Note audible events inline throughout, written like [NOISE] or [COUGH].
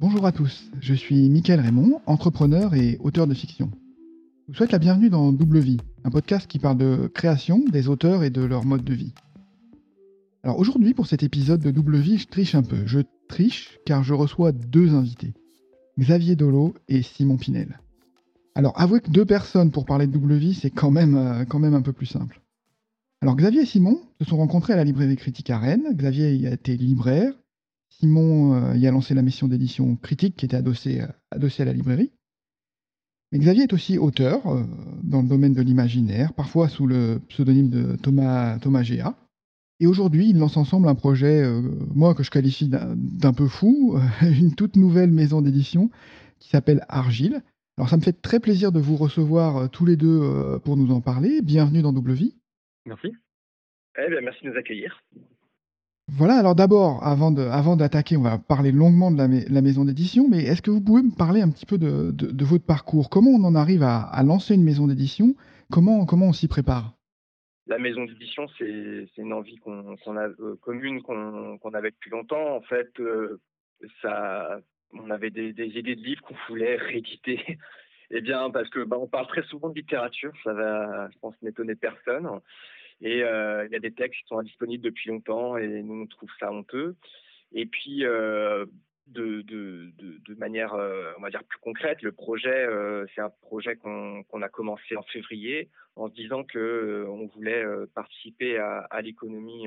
Bonjour à tous, je suis Mickaël Raymond, entrepreneur et auteur de fiction. Je vous souhaite la bienvenue dans Double Vie, un podcast qui parle de création, des auteurs et de leur mode de vie. Alors aujourd'hui, pour cet épisode de Double Vie, je triche un peu. Je triche car je reçois deux invités, Xavier Dolo et Simon Pinel. Alors avouez que deux personnes pour parler de Double Vie, c'est quand même, euh, quand même un peu plus simple. Alors Xavier et Simon se sont rencontrés à la librairie critique à Rennes. Xavier a été libraire, Simon euh, y a lancé la mission d'édition critique qui était adossée, euh, à la librairie. Mais Xavier est aussi auteur euh, dans le domaine de l'imaginaire, parfois sous le pseudonyme de Thomas, Thomas Géa. Et aujourd'hui, ils lancent ensemble un projet, moi, que je qualifie d'un peu fou, [LAUGHS] une toute nouvelle maison d'édition qui s'appelle Argile. Alors, ça me fait très plaisir de vous recevoir tous les deux pour nous en parler. Bienvenue dans Double Vie. Merci. Eh bien, merci de nous accueillir. Voilà, alors d'abord, avant d'attaquer, on va parler longuement de la, mai- la maison d'édition, mais est-ce que vous pouvez me parler un petit peu de, votre parcours? Comment on en arrive à, lancer une maison d'édition? Comment, on s'y prépare? La maison d'édition, c'est une envie qu'on a euh, commune, qu'on avait depuis longtemps. En fait, euh, ça, on avait des, idées de livres qu'on voulait [LAUGHS] rééditer. Eh bien, parce que bah, parle très souvent de littérature, ça va, je pense, n'étonner personne. Et euh, il y a des textes qui sont indisponibles depuis longtemps et nous on trouve ça honteux. Et puis, euh, de, de, de, manière, euh, on va dire, plus concrète, le projet, euh, c'est un projet qu'on qu'on a commencé en février en se disant que euh, on voulait participer à, à l'économie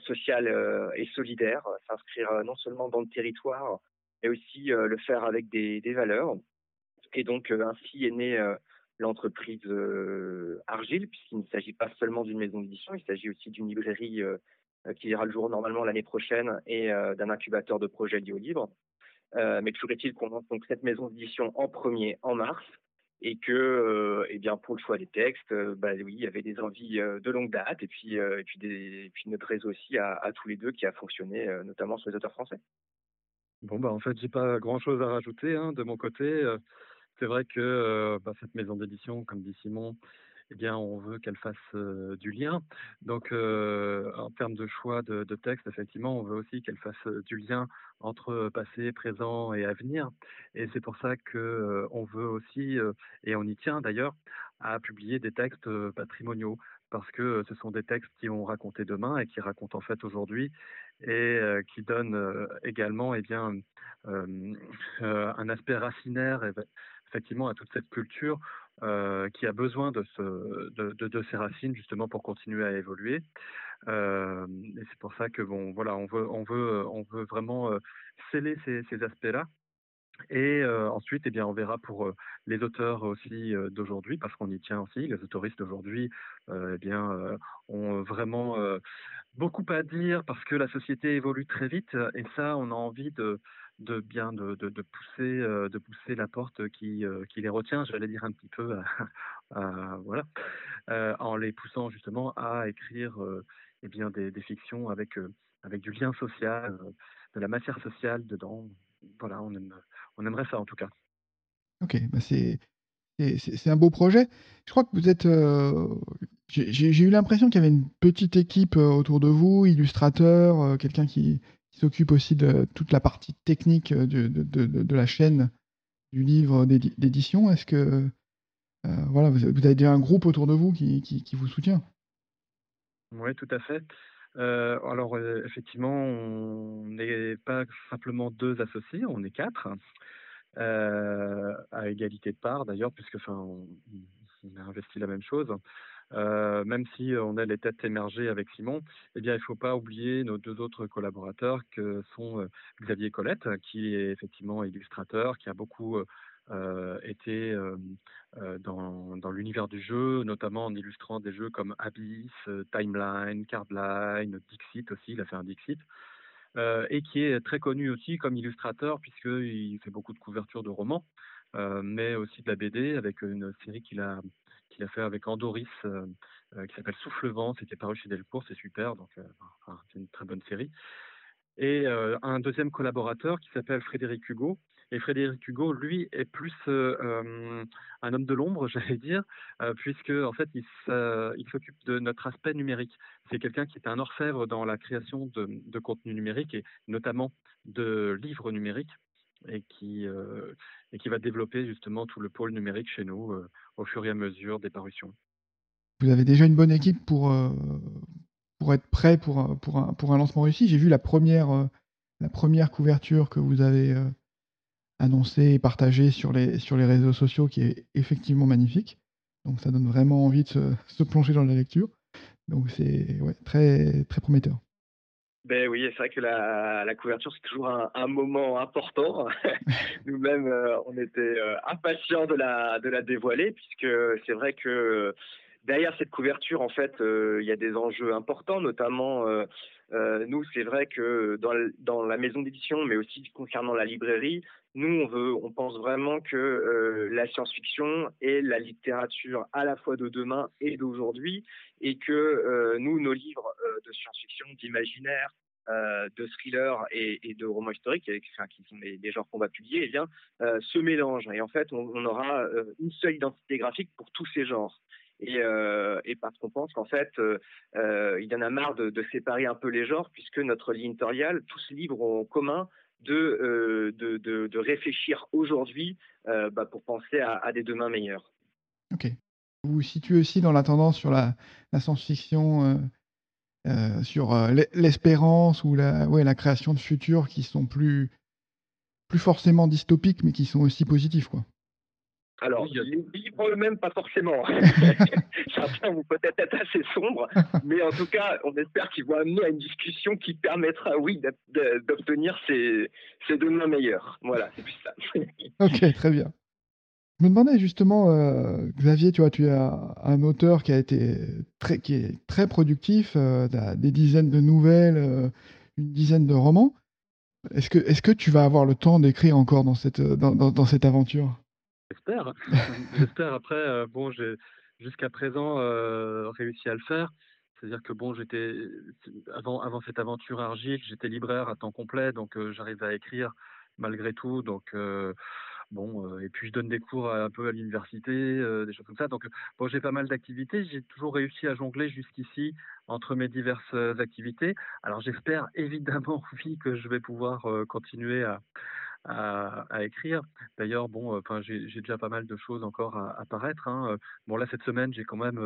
sociale et solidaire, s'inscrire non seulement dans le territoire, mais aussi le faire avec des, des valeurs. Et donc, ainsi est euh, l'entreprise euh, Argile, puisqu'il ne s'agit pas seulement d'une maison d'édition, il s'agit aussi d'une librairie euh, euh, qui verra le jour normalement l'année prochaine et d'un incubateur de projets liés au libre. Euh, mais toujours est-il qu'on lance donc cette maison d'édition en premier en mars et que, eh bien, pour le choix des textes, bah oui, il y avait des envies de longue date et puis, et puis, notre réseau aussi à, tous les deux qui a fonctionné, notamment sur les auteurs français. Bon, bah, en fait, j'ai pas grand-chose à rajouter hein, de mon côté. C'est vrai que bah, cette maison d'édition, comme dit Simon, eh bien, on veut qu'elle fasse du lien. Donc, en termes de choix de, de texte, effectivement, on veut aussi qu'elle fasse du lien entre passé, présent et avenir. Et c'est pour ça que on veut aussi, et on y tient d'ailleurs, à publier des textes patrimoniaux, parce que ce sont des textes qui ont raconté demain et qui racontent en fait aujourd'hui, et qui donnent également, eh bien, euh, un aspect racinaire, effectivement, à toute cette culture euh, qui a besoin de, ce, ces racines justement pour continuer à évoluer. Euh, et c'est pour ça que bon, voilà, on veut, on veut, on veut vraiment euh, sceller ces, ces aspects-là. Et ensuite, eh bien, on verra pour les auteurs aussi d'aujourd'hui, parce qu'on y tient aussi. Les autoristes d'aujourd'hui, eh bien, ont vraiment beaucoup à dire parce que la société évolue très vite. Et ça, on a envie de, de bien de, de, pousser, euh, de pousser la porte qui, euh, qui les retient. J'allais dire un petit peu, à- [LAUGHS] voilà, euh, en les poussant justement à écrire, euh, eh bien, des, fictions avec euh, avec du lien social, euh, de la matière sociale dedans. Voilà, on on aimerait ça en tout cas. Ok, bah c'est c'est- un beau projet. Je crois que vous êtes... euh, j'ai eu l'impression qu'il y avait une petite équipe euh, autour de vous, illustrateur, euh, quelqu'un qui, qui s'occupe aussi de toute la partie technique euh, de, de, de- la chaîne du livre d'édi- d'édition. Est-ce que euh, voilà, vous, avez déjà un groupe autour de vous qui, qui, vous soutient? Oui, tout à fait. Euh, alors, effectivement, on n'est pas simplement deux associés, on est quatre, à égalité de part d'ailleurs, puisque on, on a investi la même chose. Euh, même si on a les têtes émergées avec Simon, eh bien, il ne faut pas oublier nos deux autres collaborateurs que sont euh, Xavier Colette, qui est effectivement illustrateur, qui a beaucoup euh, euh, été dans, dans l'univers du jeu, notamment en illustrant des jeux comme Abyss, Timeline, Cardline, Dixit aussi, il a fait un Dixit, et qui est très connu aussi comme illustrateur, puisqu'il fait beaucoup de couvertures de romans, mais aussi de la BD, avec une série qu'il a, qu'il a fait avec Andoris, euh, euh, qui s'appelle Souffle Vent, c'était paru chez Delcourt, c'est super, donc euh, c'est une très bonne série. Et un deuxième collaborateur qui s'appelle Frédéric Hugo, et Frédéric Hugo, lui, est plus un homme de l'ombre, [LAUGHS] j'allais dire, euh, puisque en fait, il s'occupe de notre aspect numérique. C'est quelqu'un qui est un orfèvre dans la création de contenu numérique et notamment de livres numériques. Et qui, et qui va développer justement tout le pôle numérique chez nous au fur et à mesure des parutions. Vous avez déjà une bonne équipe pour, pour être prêt pour un, lancement réussi? J'ai vu la première, couverture que vous avez annoncée et partagée sur les, réseaux sociaux qui est effectivement magnifique. Donc ça donne vraiment envie de se, [LAUGHS] se plonger dans la lecture. Donc c'est très prometteur. Ben oui, c'est vrai que la, la couverture, c'est toujours un, un, moment important. [LAUGHS] Nous-mêmes, euh, on était euh, impatients de la, de la dévoiler, puisque c'est vrai que derrière cette couverture, en fait, euh, il y a des enjeux importants, notamment, nous, c'est vrai que dans, dans la maison d'édition, mais aussi concernant la librairie, nous, on, veut, on pense vraiment que la science-fiction est la littérature à la fois de demain et d'aujourd'hui, et que nous, nos livres de science-fiction, d'imaginaire, euh, de thriller et, de romans historiques, qui sont des, genres qu'on va publier, eh bien, euh, se mélangent. Et en fait, on, aura euh, une seule identité graphique pour tous ces genres. Et, euh, parce qu'on pense qu'en fait, euh, il y en a marre de, de, séparer un peu les genres, puisque notre ligne tous ces livres ont en commun de, de, de, de, réfléchir aujourd'hui bah, pour penser à, des demains meilleurs. Ok. Vous vous situez aussi dans la tendance sur la, la science-fiction euh, sur euh, l'espérance ou la, ouais, la création de futurs qui sont plus, plus forcément dystopiques, mais qui sont aussi positifs, quoi. Alors, les livres eux-mêmes, pas forcément. [LAUGHS] Certains vont peut-être être assez sombres, mais en tout cas, on espère qu'ils vont amener à une discussion qui permettra, oui, d'obtenir ces, ces demain meilleurs. Voilà, c'est plus ça. [LAUGHS] ok, très bien. Je me demandais justement, euh, Xavier, tu vois, tu es un auteur qui a été très, qui est très productif, euh, des dizaines de nouvelles, euh, une dizaine de romans. Est-ce que, est-ce que tu vas avoir le temps d'écrire encore dans cette, dans, dans, dans cette aventure? J'espère. [LAUGHS] J'espère. Après, euh, bon, j'ai jusqu'à présent euh, réussi à le faire. C'est-à-dire que bon, j'étais avant, avant cette aventure argique, j'étais libraire à temps complet, donc euh, j'arrivais à écrire malgré tout. Donc Bon, euh, et puis je donne des cours un peu à l'université, des choses comme ça. Donc, bon, j'ai pas mal d'activités. J'ai toujours réussi à jongler jusqu'ici entre mes diverses activités. Alors, j'espère évidemment, [LAUGHS] oui, que je vais pouvoir continuer à, à, à, écrire. D'ailleurs, bon, enfin, j'ai déjà pas mal de choses encore à, à paraître. Hein. Bon, là, cette semaine, j'ai quand même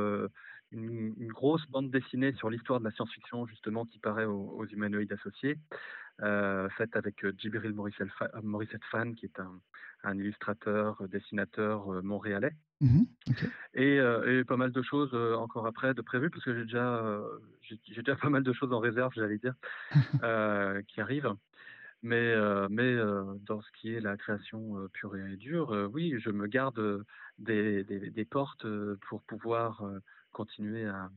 une, une, grosse bande dessinée sur l'histoire de la science-fiction, justement, qui paraît aux, aux humanoïdes associés, euh, faite avec Djibril Morissette Fan, qui est un, un illustrateur, euh, dessinateur euh, montréalais. Mmh okay. et, euh, et, pas mal de choses euh, encore après de prévues, parce que j'ai déjà, euh, j'ai déjà pas mal de choses en réserve, j'allais dire, [LAUGHS] qui arrivent. Mais, mais dans ce qui est la création pure et dure, oui, je me garde des, des, portes pour pouvoir continuer à,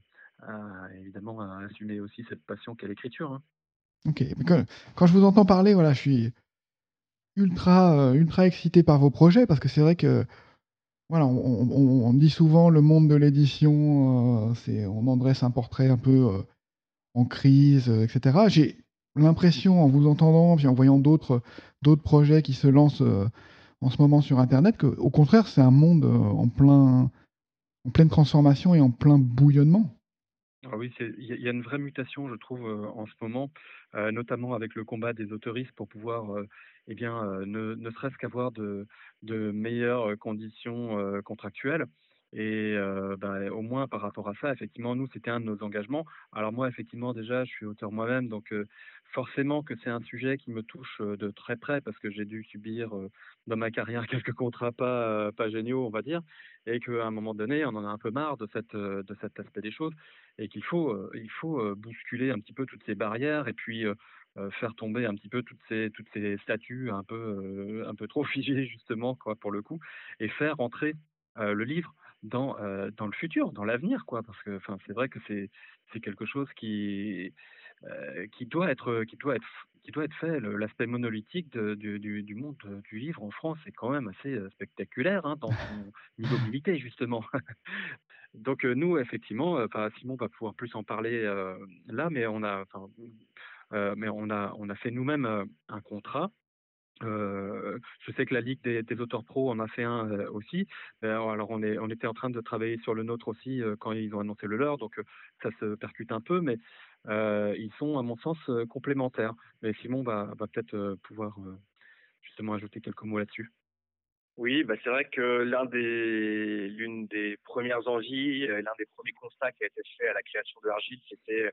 évidemment, à assumer aussi cette passion qu'est l'écriture. Hein. Ok, quand, je vous entends parler, voilà, je suis ultra, ultra excité par vos projets parce que c'est vrai que voilà, on, on, dit souvent le monde de l'édition, euh, c'est on en dresse un portrait un peu euh, en crise, euh, etc. l'impression, en vous entendant, puis en voyant d'autres projets qui se lancent en ce moment sur Internet, que au contraire, c'est un monde en plein en pleine transformation et en plein bouillonnement. Ah oui, il y, a une vraie mutation, je trouve, en ce moment, notamment avec le combat des autoristes pour pouvoir eh bien, euh, ne, serait-ce qu'avoir de, meilleures conditions euh, contractuelles. Et ben, au moins par rapport à ça, effectivement, nous, c'était un de nos engagements. Alors moi, effectivement, déjà, je suis auteur moi-même, donc forcément que c'est un sujet qui me touche de très près parce que j'ai dû subir dans ma carrière [LAUGHS] quelques contrats pas, pas géniaux, on va dire, et qu'à un moment donné, on en a un peu marre de, cette, de cet aspect des choses et qu'il faut, il faut bousculer un petit peu toutes ces barrières et puis faire tomber un petit peu toutes ces toutes ces statues un peu un peu trop [LAUGHS] figées justement quoi pour le coup et faire entrer le livre dans le futur dans l'avenir quoi parce que c'est vrai que c'est quelque chose qui qui doit être qui doit être qui doit être fait. L'aspect monolithique du, du, monde du livre en France est quand même assez spectaculaire hein, dans son immobilité justement. [LAUGHS] Donc nous effectivement Simon va pouvoir plus en parler là mais on a mais on a, on a fait nous-mêmes un contrat euh, je sais que la Ligue des, auteurs pro en a fait un euh, aussi. Euh, alors on, était en train de travailler sur le nôtre aussi quand ils ont annoncé le leur, donc ça se percute un peu, mais ils sont à mon sens complémentaires. Mais Simon va, peut-être pouvoir justement ajouter quelques mots là-dessus. Oui, bah c'est vrai que l'une des premières envies, l'un des premiers constats qui a été fait à la création de Argile, c'était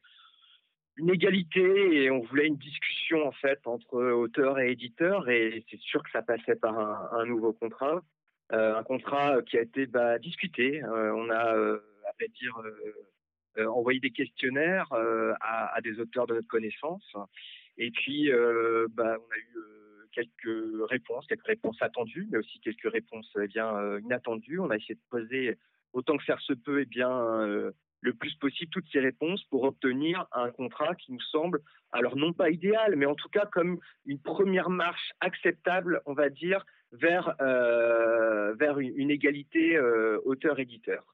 une égalité et on voulait une discussion en fait entre auteurs et éditeurs et c'est sûr que ça passait par un, nouveau contrat, un contrat qui a été bah, discuté. on a, à fait dire, envoyé des questionnaires à, des auteurs de notre connaissance et puis bah, on a eu quelques réponses, quelques réponses attendues, mais aussi quelques réponses eh bien euh, inattendues. On a essayé de poser autant que faire se peut, eh bien euh, le plus possible toutes ces réponses pour obtenir un contrat qui nous semble, alors non pas idéal, mais en tout cas comme une première marche acceptable, on va dire, vers, euh, vers une, égalité euh, auteur-éditeur.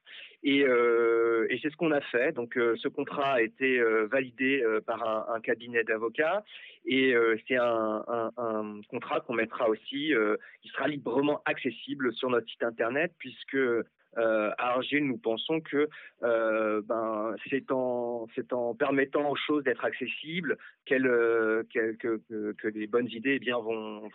Et, euh, et c'est ce qu'on a fait. Donc ce contrat a été validé par un, cabinet d'avocats et c'est un, un, contrat qu'on mettra aussi, qui sera librement accessible sur notre site internet puisque euh, à Argile, nous pensons que euh, ben, c'est en, permettant aux choses d'être accessibles euh, que, les bonnes idées eh bien, vont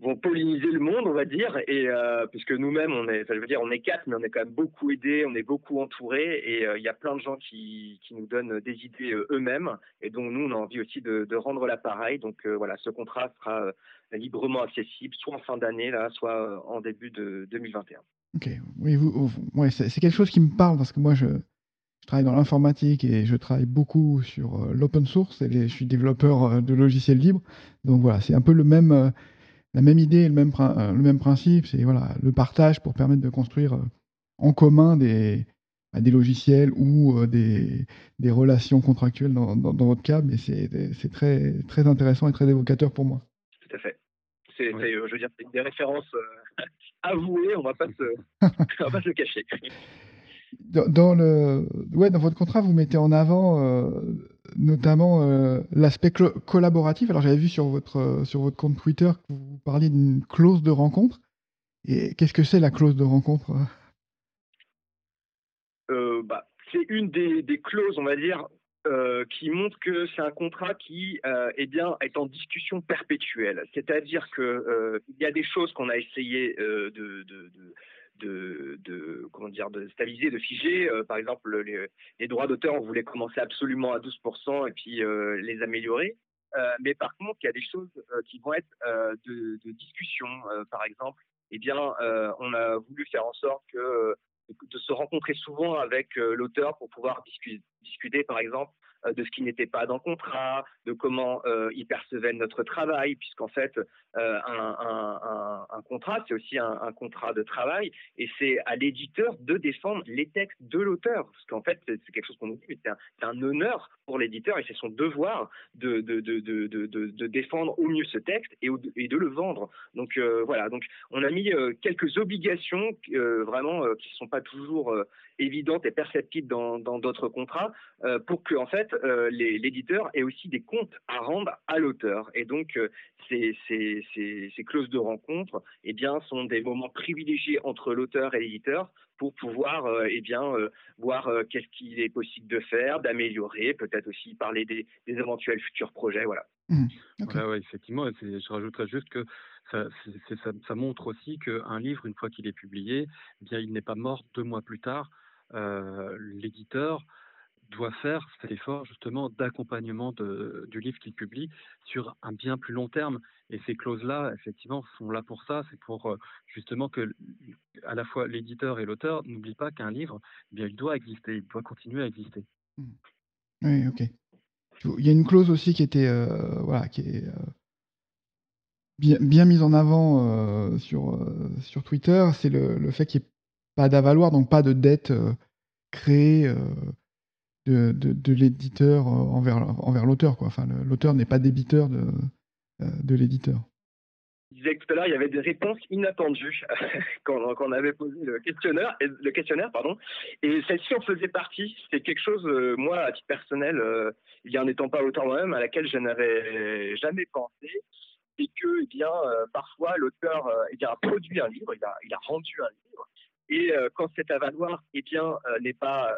vont polliniser le monde, on va dire, et euh, puisque nous-mêmes, on est, ça veut dire, on est quatre, mais on est quand même beaucoup aidés, on est beaucoup entourés, et euh, il y a plein de gens qui, qui nous donnent des idées euh, eux-mêmes, et donc nous, on a envie aussi de, rendre l'appareil. Donc voilà, ce contrat sera librement accessible, soit en fin d'année, là, soit en début de 2021. Ok, oui, vous, ouais, c'est quelque chose qui me parle parce que moi, je, je travaille dans l'informatique et je travaille beaucoup sur l'open source et je suis développeur de logiciels libres. Donc voilà, c'est un peu le même la même idée, le même, euh, le même principe, c'est voilà, le partage pour permettre de construire euh, en commun des, bah, des logiciels ou euh, des, des, relations contractuelles dans, dans, votre cas, mais c'est très, très intéressant et très évocateur pour moi. Tout à fait. C'est, je veux dire, des références [LAUGHS] avouées, on ne [LAUGHS] va pas se le cacher. Dans, le, ouais, dans votre contrat, vous mettez en avant euh, notamment euh, l'aspect collaboratif. Alors j'avais vu sur votre, euh, sur votre compte Twitter que vous parliez d'une clause de rencontre. Et qu'est-ce que c'est la clause de rencontre bah, C'est une des, clauses, on va dire, qui montre que c'est un contrat qui eh bien, est en discussion perpétuelle. C'est-à-dire qu'il y a des choses qu'on a essayé de, comment dire de stabiliser, de figer. Euh, par exemple, les, droits d'auteur, on voulait commencer absolument à 12% et puis euh, les améliorer. Euh, mais par contre, il y a des choses qui vont être de, discussion. par exemple, eh bien, on a voulu faire en sorte que de se rencontrer souvent avec l'auteur pour pouvoir discuter, par exemple, de ce qui n'était pas dans le contrat, de comment euh, il percevait notre travail, puisqu'en fait, euh, un, contrat, c'est aussi un, contrat de travail, et c'est à l'éditeur de défendre les textes de l'auteur, parce qu'en fait, c'est quelque chose qu'on nous dit, mais c'est un, honneur pour l'éditeur, et c'est son devoir de, de, de, de, défendre au mieux ce texte et, et de le vendre. Donc voilà, donc on a mis quelques obligations vraiment qui ne sont pas toujours évidentes et perceptibles dans d'autres contrats, pour que en fait euh, l'éditeur ait aussi des comptes à rendre à l'auteur. Et donc, euh, ces, ces, clauses de rencontre eh bien, sont des moments privilégiés entre l'auteur et l'éditeur pour pouvoir euh, eh bien, voir qu'est-ce qu'il est possible de faire, d'améliorer, peut-être aussi parler des, éventuels futurs projets. Voilà. Mmh. effectivement, je rajouterais juste que ça, ça, montre aussi qu'un livre, une fois qu'il est publié, eh bien, il n'est pas mort deux mois plus tard. L'éditeur doit faire cet effort justement d'accompagnement du livre qu'il publie sur un bien plus long terme. Et ces clauses-là, effectivement, sont là pour ça. C'est pour justement que à la fois l'éditeur et l'auteur n'oublient pas qu'un livre, eh bien, il doit exister, il doit continuer à exister. Mmh. Oui, ok. Il y a une clause aussi qui était, voilà, qui est bien, bien, mise en avant sur, sur Twitter, c'est le, le, fait qu'il n'y ait pas d'avaloir, donc pas de dette créée de, de, l'éditeur euh, envers, l'auteur. L'auteur n'est pas débiteur de, euh, l'éditeur. Je disais que tout à l'heure, il y avait des réponses inattendues [LAUGHS] quand, on avait posé le questionnaire, le questionnaire pardon, et celle-ci en faisait partie. C'est quelque chose, euh, moi, à titre personnel, il y en étant pas auteur moi-même, à laquelle je n'avais jamais pensé. Et que, eh bien, parfois, l'auteur eh a produit un livre, il a rendu un livre, et quand cet avaloir eh bien, n'est pas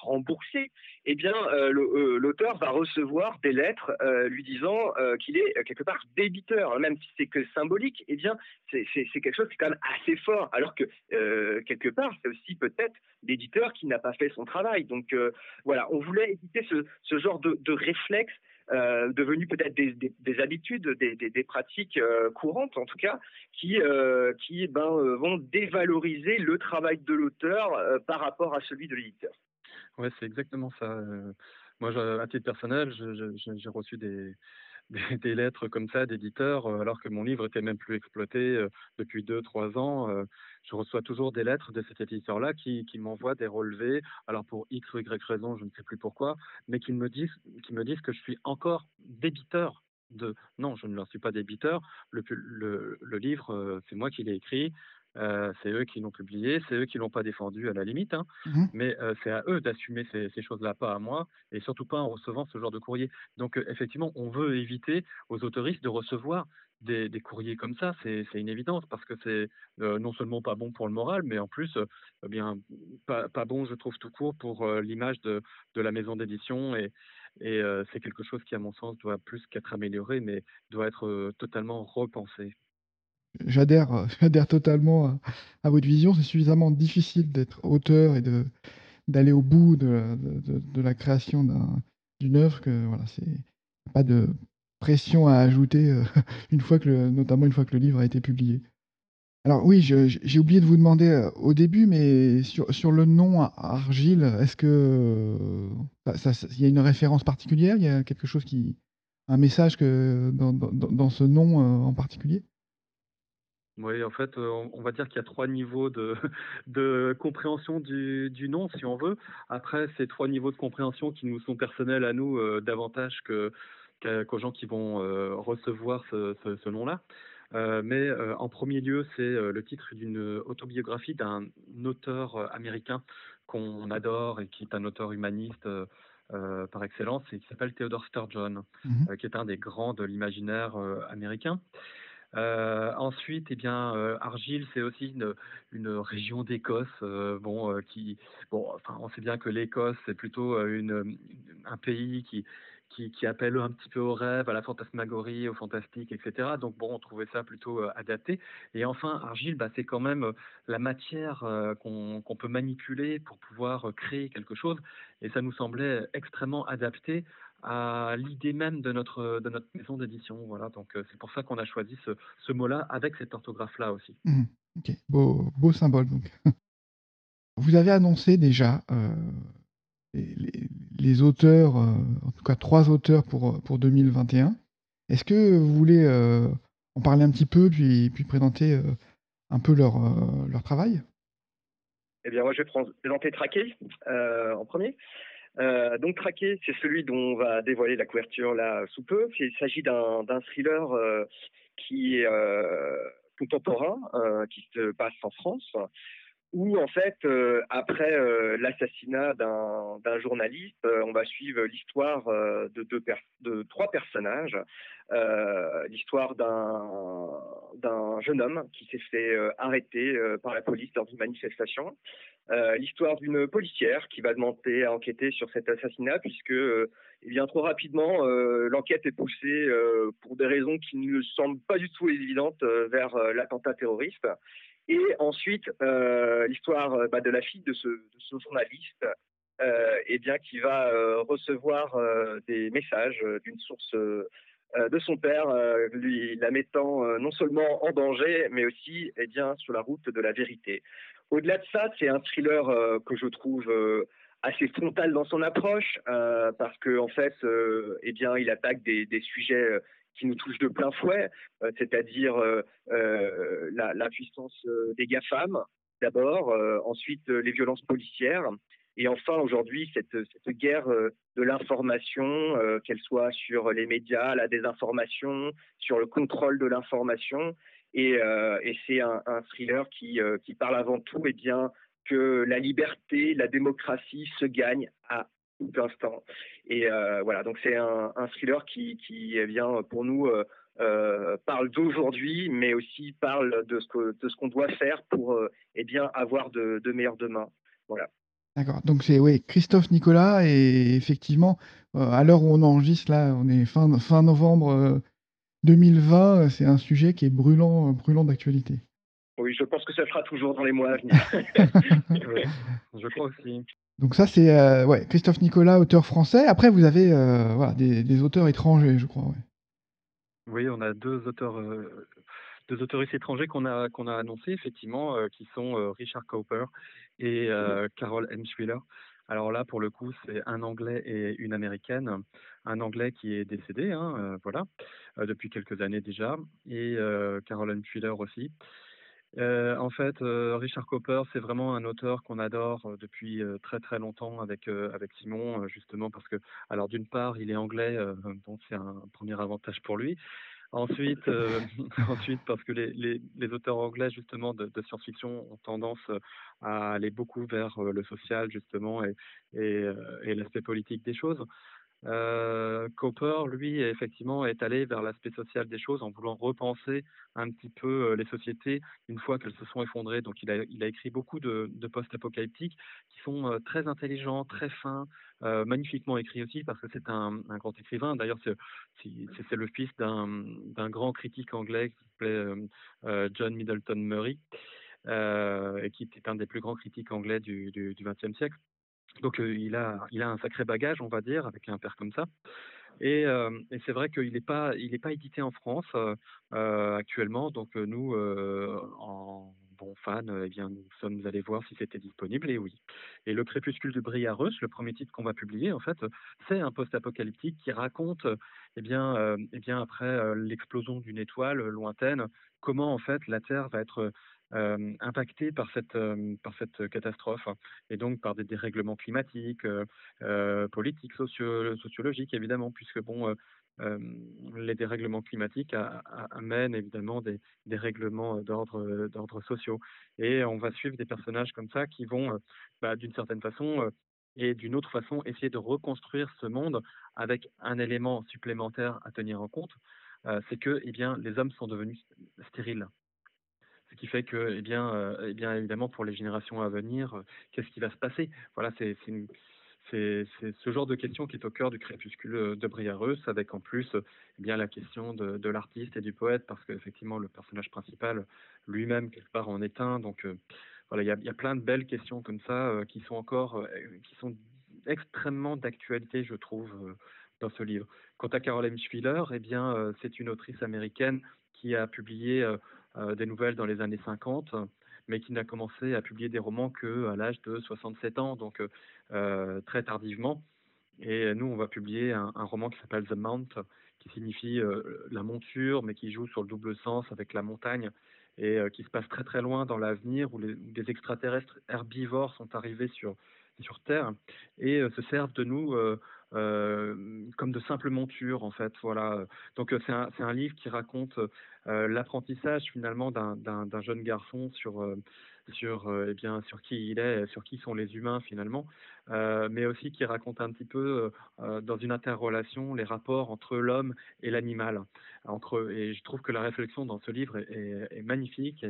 remboursé, eh bien, l'auteur va recevoir des lettres lui disant qu'il est quelque part débiteur, même si c'est que symbolique. Eh bien, c'est quelque chose qui est quand même assez fort, alors que quelque part, c'est aussi peut-être l'éditeur qui n'a pas fait son travail. Donc voilà, on voulait éviter ce, genre de réflexe euh, peut-être des, habitudes, des, pratiques euh, courantes en tout cas, qui, euh, qui ben, vont dévaloriser le travail de l'auteur par rapport à celui de l'éditeur. Ouais, c'est exactement ça. moi, à titre personnel, j'ai reçu des, des, lettres comme ça d'éditeurs, alors que mon livre était même plus exploité depuis deux, trois ans. Je reçois toujours des lettres de cet éditeur-là qui, qui m'envoie des relevés, alors pour X ou Y raison, je ne sais plus pourquoi, mais qui me disent, qui me disent que je suis encore débiteur de. Non, je ne leur suis pas débiteur. Le, le livre, c'est moi qui l'ai écrit. Euh, c'est eux qui l'ont publié, c'est eux qui l'ont pas défendu à la limite, hein. mmh mais euh, c'est à eux d'assumer ces, choses-là, pas à moi, et surtout pas en recevant ce genre de courrier. Donc euh, effectivement, on veut éviter aux autoristes de recevoir des, courriers comme ça, c'est une évidence, parce que c'est non seulement pas bon pour le moral, mais en plus, eh bien, pas, bon, je trouve tout court, pour l'image de, la maison d'édition, et, et c'est quelque chose qui, à mon sens, doit plus qu'être amélioré, mais doit être totalement repensé. J'adhère, euh, [LAUGHS] j'adhère totalement à, votre vision. C'est suffisamment difficile d'être auteur et de, d'aller au bout de, de, la création d'une œuvre que voilà, c'est pas de pression à ajouter euh, [LAUGHS] une fois que le, notamment une fois que le livre a été publié. Alors oui, j'ai oublié de vous demander euh, au début, mais sur, sur le nom Argile, est-ce que il y a une référence particulière? Il y a quelque chose qui, un message que dans, dans ce nom en particulier? Oui, en fait, on va dire qu'il y a trois niveaux de, [LAUGHS] de compréhension du, du nom, si on veut. Après, ces trois niveaux de compréhension qui nous sont personnels à nous davantage que qu'aux gens qui vont recevoir ce, ce, nom-là. mais en premier lieu, c'est le titre d'une autobiographie d'un auteur américain qu'on adore et qui est un auteur humaniste par excellence et qui s'appelle Theodore Sturgeon, mmh qui est un des grands de l'imaginaire américain. Euh, ensuite, eh bien, euh, c'est aussi une, région d'Écosse. Euh, bon, qui, bon, enfin, on sait bien que l'Écosse c'est plutôt une, un pays qui, qui, appelle un petit peu au rêve, à la fantasmagorie, au fantastique, etc. Donc bon, on trouvait ça plutôt adapté. Et enfin, Argyle, bah, c'est quand même la matière qu'on peut manipuler pour pouvoir créer quelque chose. Et ça nous semblait extrêmement adapté à l'idée même de notre, de notre maison d'édition. Voilà, donc euh, c'est pour ça qu'on a choisi ce, ce mot-là avec cette orthographe-là aussi. Mmh. ok, beau, beau symbole donc. [LAUGHS] Vous avez annoncé déjà euh, les, les, auteurs, euh, en tout cas trois auteurs pour, pour 2021. Est-ce que vous voulez en parler un petit peu, puis, puis présenter un peu leur, leur travail? Eh bien, moi, je vais présenter Traqué en premier. Euh, donc Traqué, c'est celui dont on va dévoiler la couverture là sous peu. Il s'agit d'un thriller euh, qui est euh, contemporain, qui se passe en France, où en fait, euh, après l'assassinat d'un journaliste, on va suivre l'histoire de, deux de trois personnages. l'histoire d'un jeune homme qui s'est fait arrêter par la police dans une manifestation euh, l'histoire d'une policière qui va demander à enquêter sur cet assassinat puisque euh, eh bien trop rapidement euh, l'enquête est poussée pour des raisons qui ne semblent pas du tout évidentes vers l'attentat terroriste. Et ensuite l'histoire bah, de la fille de ce, journaliste eh bien qui va recevoir des messages d'une source de son père, lui la mettant non seulement en danger, mais aussi eh bien, sur la route de la vérité. Au-delà de ça, c'est un thriller euh, que je trouve euh, assez frontal dans son approche, euh, parce que en fait, eh bien, il attaque des, sujets qui nous touchent de plein fouet, c'est-à-dire la, puissance des GAFAM, d'abord, ensuite les violences policières, et enfin aujourd'hui cette, guerre de l'information, qu'elle soit sur les médias, la désinformation, sur le contrôle de l'information, et, euh, c'est un, thriller qui, euh, qui parle avant tout eh bien, que la liberté, la démocratie se gagne à tout instant. Et euh, voilà, donc c'est un, un, thriller qui, qui eh bien, pour nous, euh, parle d'aujourd'hui, mais aussi parle de ce que de ce qu'on doit faire pour eh bien avoir de, de meilleurs demain. Voilà. D'accord, donc c'est oui, Christophe Nicolas et effectivement, à l'heure où on enregistre là, on est fin fin novembre, heu, 2020, heu, c'est un sujet qui est brûlant, brûlant d'actualité. Oui, je pense que ça sera toujours dans les mois à venir. Oui, [LAUGHS] [LAUGHS] je crois aussi. Donc ça c'est, ouais, Christophe Nicolas, auteur français. Après vous avez, voilà, des des auteurs étrangers, je crois, ouais. Oui, on a 2 auteurs, heu, 2 autoristes étrangers qu'on a qu'on a annoncés effectivement, qui sont, Richard Cowper et Carol Emshwiller. Alors là, pour le coup, c'est un Anglais et une Américaine. Un Anglais qui est décédé, hein, voilà, depuis quelques années déjà et Carol Emshwiller aussi. En fait, Richard Cowper, c'est vraiment un auteur qu'on adore, depuis, très, très longtemps avec, avec Simon, justement parce que alors d'une part, il est anglais, [LAUGHS] donc c'est un premier avantage pour lui. Ensuite, [LAUGHS] ensuite parce que les les auteurs anglais justement de science-fiction ont tendance, à aller beaucoup vers, le social justement et et et l'aspect politique des choses. Heu, Cooper, lui, effectivement, est allé vers l'aspect social des choses en voulant repenser un petit peu, les sociétés une fois qu'elles se sont effondrées. Donc il a écrit beaucoup de post-apocalyptiques qui sont, très intelligents, très fins, magnifiquement écrits aussi parce que c'est un grand écrivain. D'ailleurs, c'est le fils d'un grand critique anglais qui s'appelait, John Middleton Murray, et qui était un des plus grands critiques anglais du XXe siècle. Donc, il a il a un sacré bagage, on va dire, avec un père comme ça et c'est vrai qu'il n'est pas il est pas édité en France, actuellement. Donc, nous, en bons fans, heu, eh nous sommes allés voir si c'était disponible et oui. Et Le Crépuscule de Briareus, le premier titre qu'on va publier, en fait, c'est un post-apocalyptique qui raconte, eh bien, eh bien, après, l'explosion d'une étoile, lointaine, comment, en fait, la Terre va être, heu, hem, impactée par cette, catastrophe et donc par des dérèglements climatiques, politiques, socio sociologiques évidemment, puisque bon, les dérèglements climatiques amènent évidemment des des règlements, heu, d'ordre, sociaux et on va suivre des personnages comme ça qui vont, bah, d'une certaine façon, et d'une autre façon, essayer de reconstruire ce monde avec un élément supplémentaire à tenir en compte, c'est que, eh bien, les hommes sont devenus stériles. Ce qui fait que, eh bien, heu, eh bien, évidemment, pour les générations à venir, heu, qu'est-ce qui va se passer? Voilà, c'est c'est ce genre de question qui est au cœur du crépuscule, heu, de Briareus, avec en plus, eh bien, la question de de l'artiste et du poète, parce qu'effectivement, le personnage principal, lui-même, quelque part, en est un. Donc, voilà, il y y a plein de belles questions comme ça, qui sont encore, heu, qui sont extrêmement d'actualité, je trouve, dans ce livre. Quant à Caroline Schwiller, eh bien, c'est une autrice américaine qui a publié, des nouvelles dans les années 50, mais qui n'a commencé à publier des romans qu'à l'âge de 67 ans, donc heu heu, très tardivement. Et nous, on va publier un roman qui s'appelle The Mount, qui signifie, la monture, mais qui joue sur le double sens avec la montagne et qui se passe très, très loin dans l'avenir où des extraterrestres herbivores sont arrivés sur sur Terre et se servent de nous, comme de simples montures, en fait, voilà, donc heu, c'est un livre qui raconte, heu, l'apprentissage finalement d'un jeune garçon eh sur qui il est, sur qui sont les humains finalement, mais aussi qui raconte un petit peu, dans une interrelation, les rapports entre l'homme et l'animal, entre et je trouve que la réflexion dans ce livre est magnifique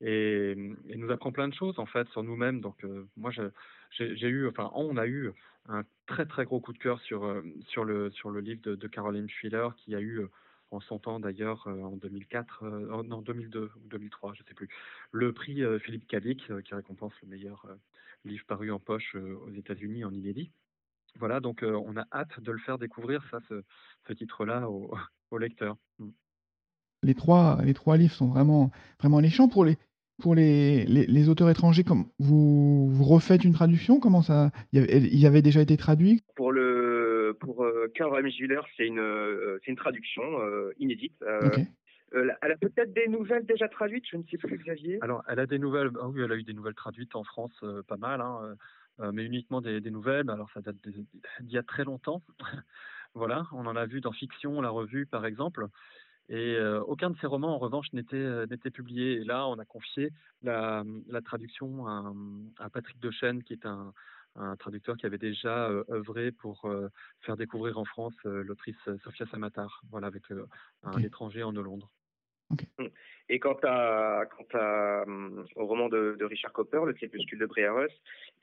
et nous apprend plein de choses en fait sur nous-mêmes. Donc moi j'ai eu enfin on a eu un très, très gros coup de cœur sur, hem, sur le sur le livre de Caroline Schwiller qui a eu, heu, en son temps d'ailleurs, heu, en 2004, heu, oh non 2002 ou 2003, je sais plus, le prix, Philippe Cadic, qui récompense le meilleur, livre paru en poche, aux États-Unis en inédit. Voilà donc on a hâte de le faire découvrir ça, ce ce titre-là aux [LAUGHS] aux lecteurs. Mmh. Les 3 les 3 livres sont vraiment vraiment alléchants. Pour les pour les les les auteurs étrangers, comme vous vous refaites une traduction? Comment ça il y avait il y avait déjà été traduit? Pour le pour, heu, Carole Müller, c'est une, heu, c'est une traduction, heu, inédite, elle a peut-être des nouvelles déjà traduites, je ne sais plus, Xavier? Alors, elle a des nouvelles, ah oui, elle a eu des nouvelles traduites en France, pas mal, hein, mais uniquement des des nouvelles. Alors ça date des d'il y a très longtemps. [LAUGHS] Voilà, on en a vu dans Fiction, la revue, par exemple et aucun de ces romans, en revanche, n'était, n'était publié et là, on a confié la, mmh, la traduction à, mmh, à Patrick Dechêne, qui est un un traducteur qui avait déjà, œuvré pour, faire découvrir en France, l'autrice Sofia Samatar, voilà, avec, un étranger en Hollande. Mm. Et quant, à, quant à, au roman de, Richard Copper, Le crépuscule de Briareus,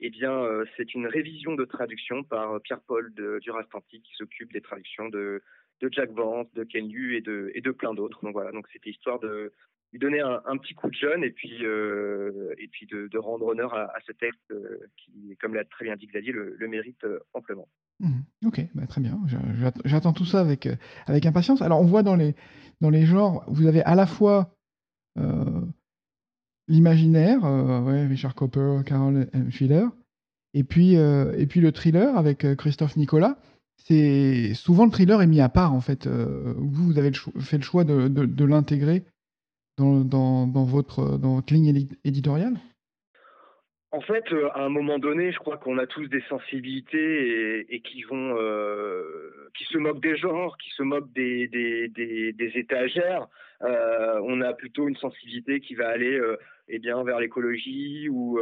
eh bien, c'est une révision de traduction par Pierre-Paul Durastanti qui s'occupe des traductions de, de Jack Vance, de Ken Yu et de, et de plein d'autres. Donc voilà, donc c'était histoire de lui donner un, petit coup de jeune et puis, euh, et puis de, rendre honneur à, ce texte euh, qui, comme l'a très bien dit Xavier, le, mérite euh, amplement. Mmh. ok, bah, très bien. J'attends tout ça avec, avec impatience. Alors on voit dans les, dans les genres, vous avez à la fois l'imaginaire, Richard Copper, Carol Schiller, et puis, et puis le thriller avec Christophe Nicolas c'est souvent le thriller est mis à part en fait. Euh, vous, avez fait le choix de, l'intégrer dans, votre, ligne éditoriale? En fait, euh, à un moment donné, je crois qu'on a tous des sensibilités et, qui vont, euh, qui se moquent des genres, qui se moquent des étagères. on a plutôt une sensibilité qui va aller, eh bien, vers l'écologie ou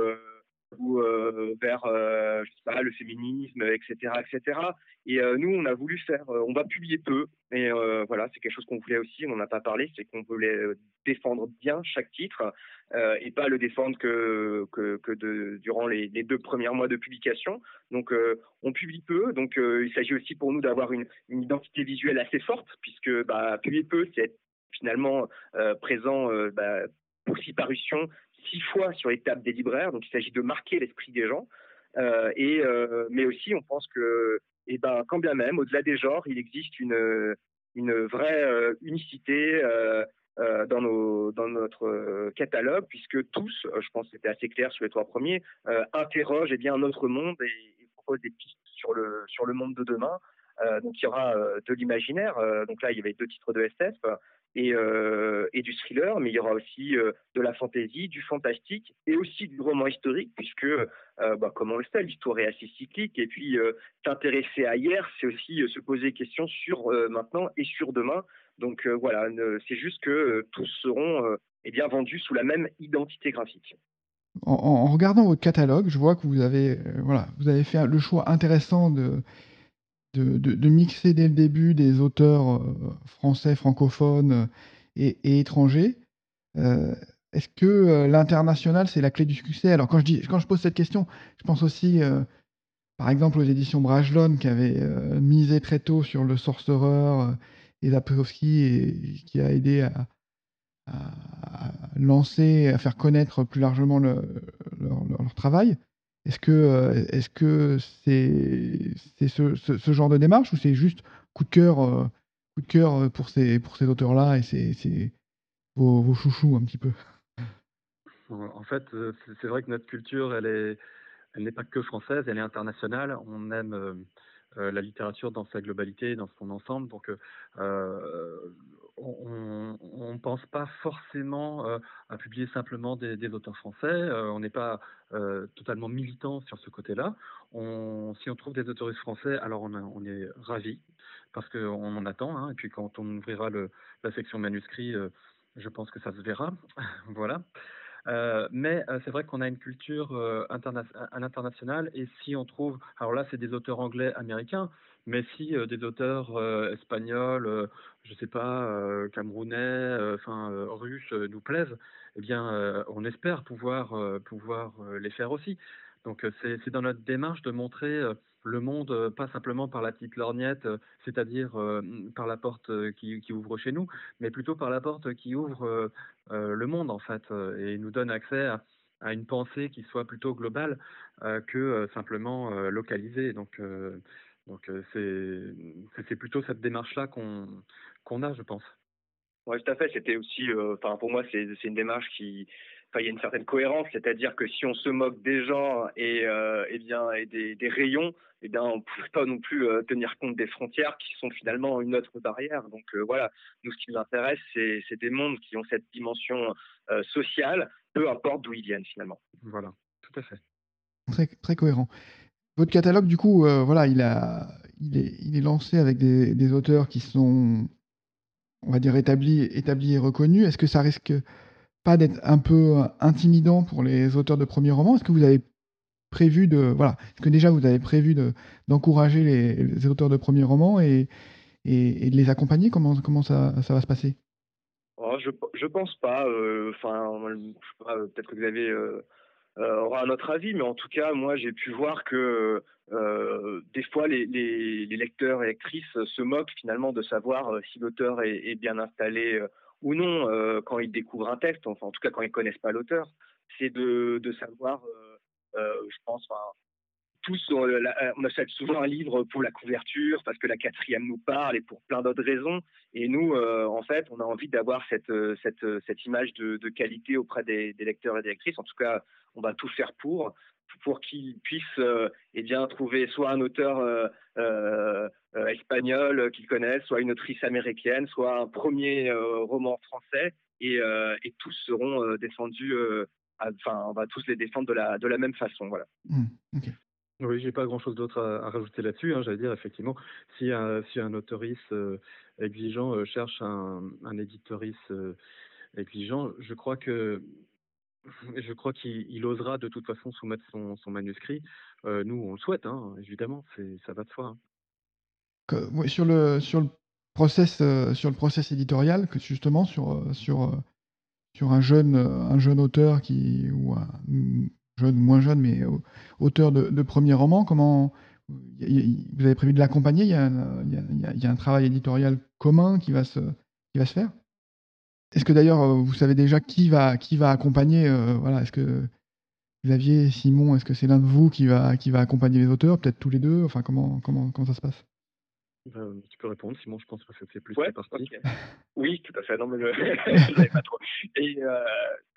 ou euh, vers euh, le féminisme, etc., etc. Et euh, nous, on a voulu faire, on va publier peu, et voilà, c'est quelque chose qu'on voulait aussi, on n'en a pas parlé, c'est qu'on voulait défendre bien chaque titre et pas le défendre que, que, que durant les, deux premiers mois de publication. Donc, on publie peu, donc il s'agit aussi pour nous d'avoir une, une, identité visuelle assez forte, puisque bah, publier peu, c'est être finalement présent bah, pour six parutions six fois sur les tables des libraires. Donc, il s'agit de marquer l'esprit des gens. Euh, et, euh, mais aussi, on pense que, eh ben, quand bien même, au-delà des genres, il existe une, une vraie euh, unicité dans, nos, dans notre catalogue, puisque tous, je pense que c'était assez clair sur les trois premiers, interrogent eh bien, notre monde et, et, proposent des pistes sur le, sur le monde de demain. donc, il y aura de l'imaginaire. donc là, il y avait deux titres de SF et, euh, et, du thriller, mais il y aura aussi euh, de la fantaisie, du fantastique et aussi du roman historique, puisque, euh, bah, comme on le sait, l'histoire est assez cyclique. Et puis, s'intéresser à hier, c'est aussi se poser des questions sur maintenant et sur demain. Donc voilà, c'est juste que tous seront eh bien, vendus sous la même identité graphique. En, en, regardant votre catalogue, je vois que vous avez, voilà, vous avez fait le choix intéressant de de, mixer dès le début des auteurs euh, français, francophones euh, et, étrangers. Euh, est-ce que l'international, c'est la clé du succès? Alors, quand je, pose cette question, je pense aussi, par exemple, aux éditions Brajlon, qui avaient misé très tôt sur le Sorcerer et Zapkowski, et qui a aidé à, lancer, à faire connaître plus largement leur, travail. Est-ce que euh, est-ce que c'est c'est ce, ce, genre de démarche ou c'est juste coup de cœur euh, coup de cœur euh, pour ces pour ces auteurs-là et c'est vos, vos, chouchous un petit peu? En fait, c'est vrai que notre culture, elle est elle n'est pas que française, elle est internationale. On aime la littérature dans sa globalité, dans son ensemble. Donc, on ne pense pas forcément euh, à publier simplement des, auteurs français. Euh, on n'est pas euh, totalement militant sur ce côté-là. Si on trouve des autoristes français, alors on, est ravis parce qu'on en attend. Hein. et puis quand on ouvrira la section manuscrit, je pense que ça se verra. [LAUGHS] voilà. Mais c'est vrai qu'on a une culture interna à l'international et si on trouve, alors là c'est des auteurs anglais américains, mais si des auteurs espagnols, je sais pas, camerounais, enfin russes nous plaisent, eh bien, on espère pouvoir pouvoir les faire aussi. Donc c'est dans notre démarche de montrer le monde pas simplement par la petite lorgnette, c'est-à-dire par la porte qui, ouvre chez nous, mais plutôt par la porte qui ouvre le monde en fait et nous donne accès à, une pensée qui soit plutôt globale que simplement localisée. Donc donc c'est plutôt cette démarche-là qu'on qu'on a, je pense. Oui, tout à fait. C'était aussi, enfin pour moi, c'est une démarche qui, enfin il y a une certaine cohérence, c'est-à-dire que si on se moque des gens et, eh bien et des, des, rayons, eh bien on ne peut pas non plus tenir compte des frontières qui sont finalement une autre barrière. Donc voilà, nous ce qui nous intéresse, c'est des mondes qui ont cette dimension sociale, peu importe d'où ils viennent finalement. Voilà, tout à fait. Très, très cohérent. Votre catalogue, du coup, euh, voilà, il, a, il, est, il est lancé avec des, des, auteurs qui sont, on va dire, établis, établis et reconnus. Est-ce que ça risque pas d'être un peu intimidant pour les auteurs de premiers romans? Est-ce que vous avez prévu de, voilà, est-ce que déjà vous avez prévu de, d'encourager les, les, auteurs de premiers romans et, et, de les accompagner? Comment, comment ça, ça va se passer? Oh, je je pense pas, heu, enfin, peut-être que Xavier, heu heu, aura un autre avis, mais en tout cas, moi, j'ai pu voir que, des fois, les les lecteurs et lectrices se moquent finalement de savoir, si l'auteur est bien installé, ou non, heu, quand ils découvrent un texte, enfin, en tout cas, quand ils connaissent pas l'auteur. C'est de savoir, heu heu, je pense, enfin tous, on, la- on achète souvent un livre pour la couverture, parce que la quatrième nous parle et pour plein d'autres raisons. Et nous, euh, en fait, on a envie d'avoir cette, euh, euh, image de, qualité auprès des, lecteurs et des lectrices. En tout cas, on va tout faire pour qu'ils puissent euh, eh bien trouver soit un auteur euh, euh, euh, espagnol qu'ils connaissent, soit une autrice américaine, soit un premier euh, roman français, et, euh, tous seront euh, défendus. euh, Enfin, on va tous les défendre de la même façon, voilà. Ok. Oui, j'ai pas grand-chose d'autre à, rajouter là-dessus. Hein. J'allais dire effectivement, si un, si autoriste exigeant cherche un, un éditoriste exigeant, je crois que [LAUGHS] je crois qu'il il osera de toute façon soumettre son, manuscrit. Nous, on le souhaite, hein, évidemment, ça va de soi. hein. Sur le sur le process sur le process éditorial, que justement sur sur sur un jeune un jeune auteur qui jeune moins jeune mais auteur de, de premier roman, comment vous avez prévu de l'accompagner? Il y a un, travail éditorial commun qui va se faire? Est-ce que d'ailleurs euh, vous savez déjà qui va accompagner euh, voilà est-ce que Xavier, Simon, est-ce que c'est l'un de vous qui va accompagner les auteurs? Peut-être tous les deux? Enfin comment ça se passe? Euh, tu peux répondre, Simon, je pense que c'est plus Ouais, partie. [LAUGHS] Oui, tout à fait. Non, mais je [LAUGHS] je savais pas trop. Et euh,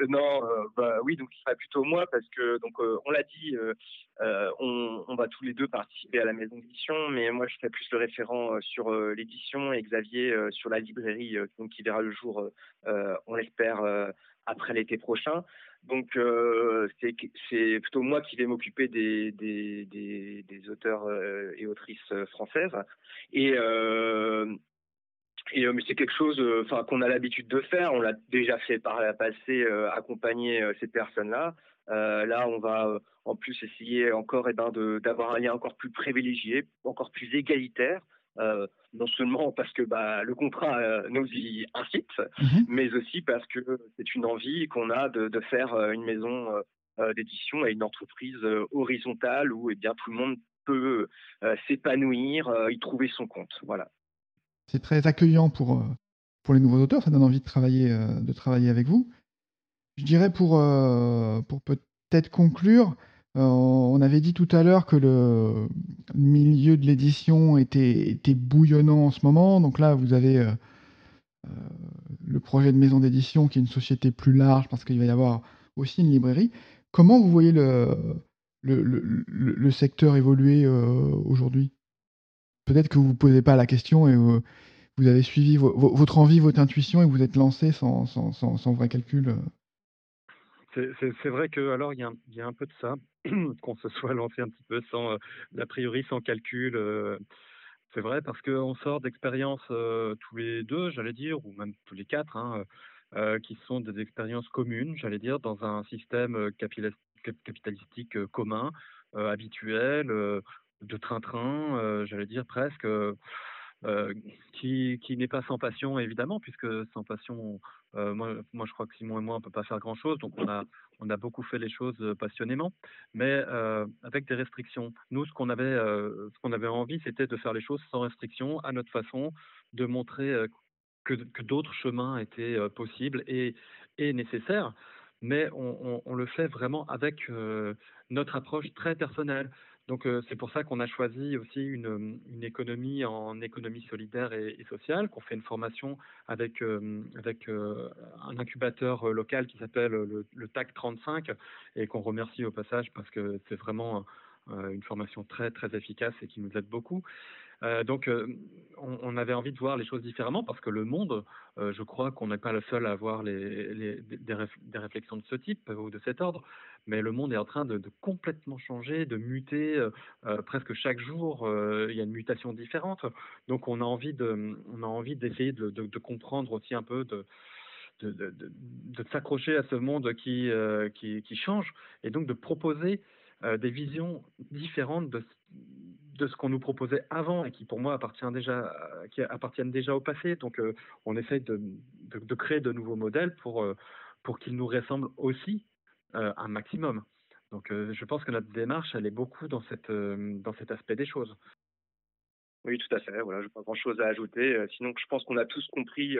non, euh, bah oui, donc il serait plutôt moi parce que donc on l'a dit, on, on va tous les deux participer à la maison d'édition, mais moi je serai plus le référent sur l'édition et Xavier sur la librairie, donc qui verra le jour, on l'espère, après l'été prochain. Donc euh, c'est plutôt moi qui vais m'occuper des, auteurs euh, et autrices euh, françaises. Et, et mais c'est quelque chose, qu'on a l'habitude de faire. On l'a déjà fait par le passé, accompagner ces personnes-là. Là, on va en plus essayer encore, eh ben, d'avoir un lien encore plus privilégié, encore plus égalitaire. Euh, non seulement parce que bah, le contrat euh, nous y incite, Mhm. mais aussi parce que c'est une envie qu'on a de, de faire euh, une maison euh, d'édition et une entreprise horizontale où eh bien tout le monde peut s'épanouir, y trouver son compte. Voilà. C'est très accueillant pour, pour les nouveaux auteurs, ça donne envie de travailler, de travailler avec vous. Je dirais pour, pour peut-être conclure, on avait dit tout à l'heure que le milieu de l'édition était, était bouillonnant en ce moment. Donc là, vous avez euh, euh, le projet de maison d'édition qui est une société plus large parce qu'il va y avoir aussi une librairie. Comment vous voyez le, le, secteur évoluer euh, aujourd'hui? Peut-être que vous ne vous posez pas la question et vous avez suivi vo- vo- votre envie, votre intuition et vous êtes lancé sans, sans, sans vrai calcul. C'est vrai que alors il y a, un- peu de ça, [CLEARS THROAT] qu'on se soit lancé un petit peu sans, euh, a priori sans calcul. euh, c'est vrai parce qu'on sort d'expériences euh, tous les deux, j'allais dire, ou même tous les quatre, hein, qui sont des expériences communes, j'allais dire, dans un système capitalistique commun, habituel, de train-train, j'allais dire presque. Qui, n'est pas sans passion évidemment, puisque sans passion, moi, moi je crois que Simon et moi on peut pas faire grand chose, donc on a on a beaucoup fait les choses passionnément, mais avec des restrictions. Nous, ce qu'on avait ce qu'on avait envie, c'était de faire les choses sans restriction, à notre façon, de montrer que, que d'autres chemins étaient possibles et, et nécessaires, mais on, le fait vraiment avec euh, notre approche très personnelle. Donc euh, c'est pour ça qu'on a choisi aussi une, économie en économie solidaire et, sociale, qu'on fait une formation avec, euh, avec un incubateur local qui s'appelle le, le TAC 35 et qu'on remercie au passage parce que c'est vraiment une formation très très efficace et qui nous aide beaucoup. Euh, donc, euh, on, avait envie de voir les choses différemment parce que le monde, euh, je crois qu'on n'est pas le seul à avoir des, des réf- des réflexions de ce type ou de cet ordre, mais le monde est en train de, complètement changer, de muter presque chaque jour. il y a une mutation différente, donc on a envie de, on a envie d'essayer de, comprendre aussi un peu de s'accrocher à ce monde qui, qui, change et donc de proposer des visions différentes de, de ce qu'on nous proposait avant et qui pour moi appartient déjà, qui appartiennent déjà au passé. Donc on essaye de, de, créer de nouveaux modèles pour, pour qu'ils nous ressemblent aussi un maximum. Donc je pense que notre démarche, elle est beaucoup dans, cette, dans cet aspect des choses. Oui, tout à fait. Voilà, je n'ai pas grand-chose à ajouter. Sinon, je pense qu'on a tous compris,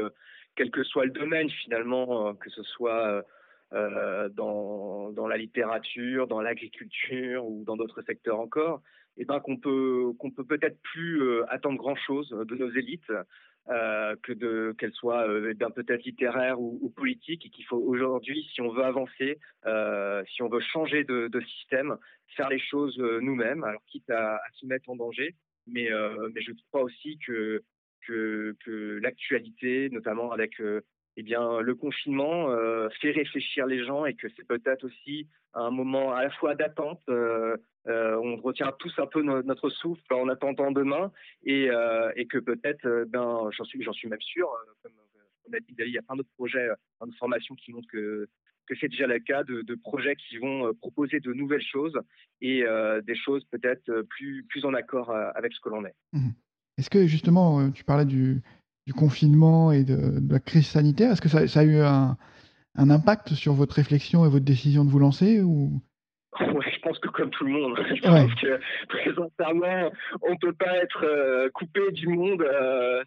quel que soit le domaine finalement, que ce soit euh, dans, dans, la littérature, dans l'agriculture ou dans d'autres secteurs encore, et eh ben qu'on peut qu'on peut peut-être plus euh, attendre grand chose de nos élites. Euh, que de qu'elles soient euh, ben, peut-être littéraires ou, ou politiques et qu'il faut aujourd'hui, si on veut avancer, si on veut changer de, système, faire les choses nous-mêmes, alors quitte à, se mettre en danger. Mais, mais je crois aussi que, que l'actualité, notamment avec eh bien, le confinement euh, fait réfléchir les gens et que c'est peut-être aussi un moment à la fois d'attente. Euh, euh, on retient tous un peu notre souffle en attendant demain et, que peut-être, ben, j'en suis, j'en suis même sûr, comme, on a dit, il y a plein d'autres projets de formation qui montrent que que c'est déjà le cas de, de, projets qui vont proposer de nouvelles choses et des choses peut-être plus, plus en accord avec ce que l'on est. Mmh Est-ce que justement, tu parlais du, du confinement et de, la crise sanitaire. Est-ce que ça, a eu un, impact sur votre réflexion et votre décision de vous lancer ou... Ouais, je pense que comme tout le monde, [LAUGHS] je pense que présentement, on ne peut pas être euh, coupé du monde euh,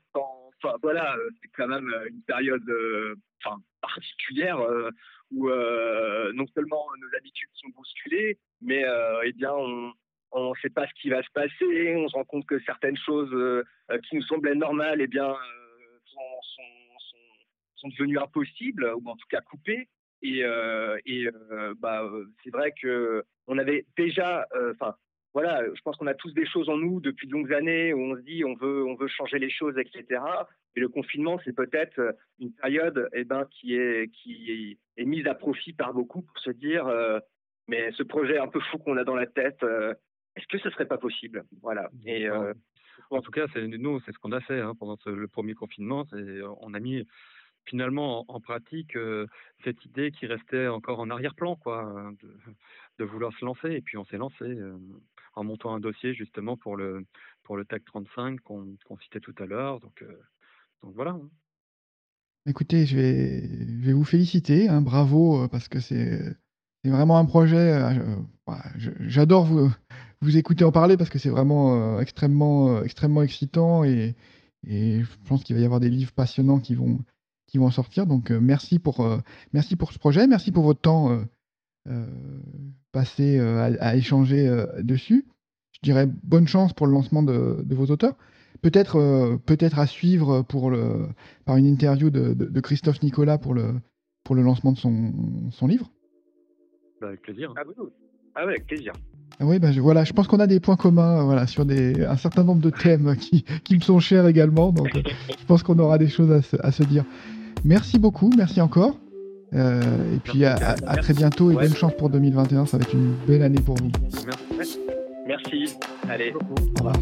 Enfin, voilà, c'est quand même une période euh, particulière où non seulement nos habitudes sont bousculées, mais eh bien, on, on ne sait pas ce qui va se passer, on se rend compte que certaines choses qui nous semblaient normales, eh bien, sont, devenus impossibles, ou en tout cas coupés. Et, euh, et euh, bah, c'est vrai que on avait déjà, euh, enfin, voilà, je pense qu'on a tous des choses en nous depuis de longues années où on se dit on veut, on veut changer les choses, etc. Et le confinement, c'est peut-être une période eh ben, qui, est, qui est, mise à profit par beaucoup pour se dire mais ce projet un peu fou qu'on a dans la tête, est-ce que ce serait pas possible? Voilà. Et, en tout cas, c'est nous, c'est ce qu'on a fait hein, pendant le premier confinement. On a mis finalement en, pratique euh, cette idée qui restait encore en arrière-plan, quoi, hein, de, vouloir se lancer. Et puis on s'est lancé euh, en montant un dossier justement pour le pour le TAC 35 qu'on citait tout à l'heure. Donc euh, donc voilà. Hein. Écoutez, je vais, je vais vous féliciter, bravo, parce que c'est vraiment un projet. Bah, j'adore vous, vous écouter en parler parce que c'est vraiment extrêmement, extrêmement excitant et, et, je pense qu'il va y avoir des livres passionnants qui vont, qui vont en sortir. Donc euh, merci, pour, merci pour ce projet, merci pour votre temps passé à, à, échanger dessus. Je dirais bonne chance pour le lancement de, de vos auteurs. Peut-être peut-être à suivre pour le, par une interview de, de, Christophe Nicolas pour le, pour le lancement de son, son livre. Bah, avec plaisir. Ah, oui. ah ouais, avec plaisir. Oui, ben je, voilà, je pense qu'on a des points communs voilà, sur des, un certain nombre de thèmes qui, qui me sont chers également. Donc, je pense qu'on aura des choses à se, à se, dire. Merci beaucoup, merci encore. Euh, et puis à, très bientôt et bonne chance pour 2021, ça va être une belle année pour vous. Merci. merci. Allez. Au revoir.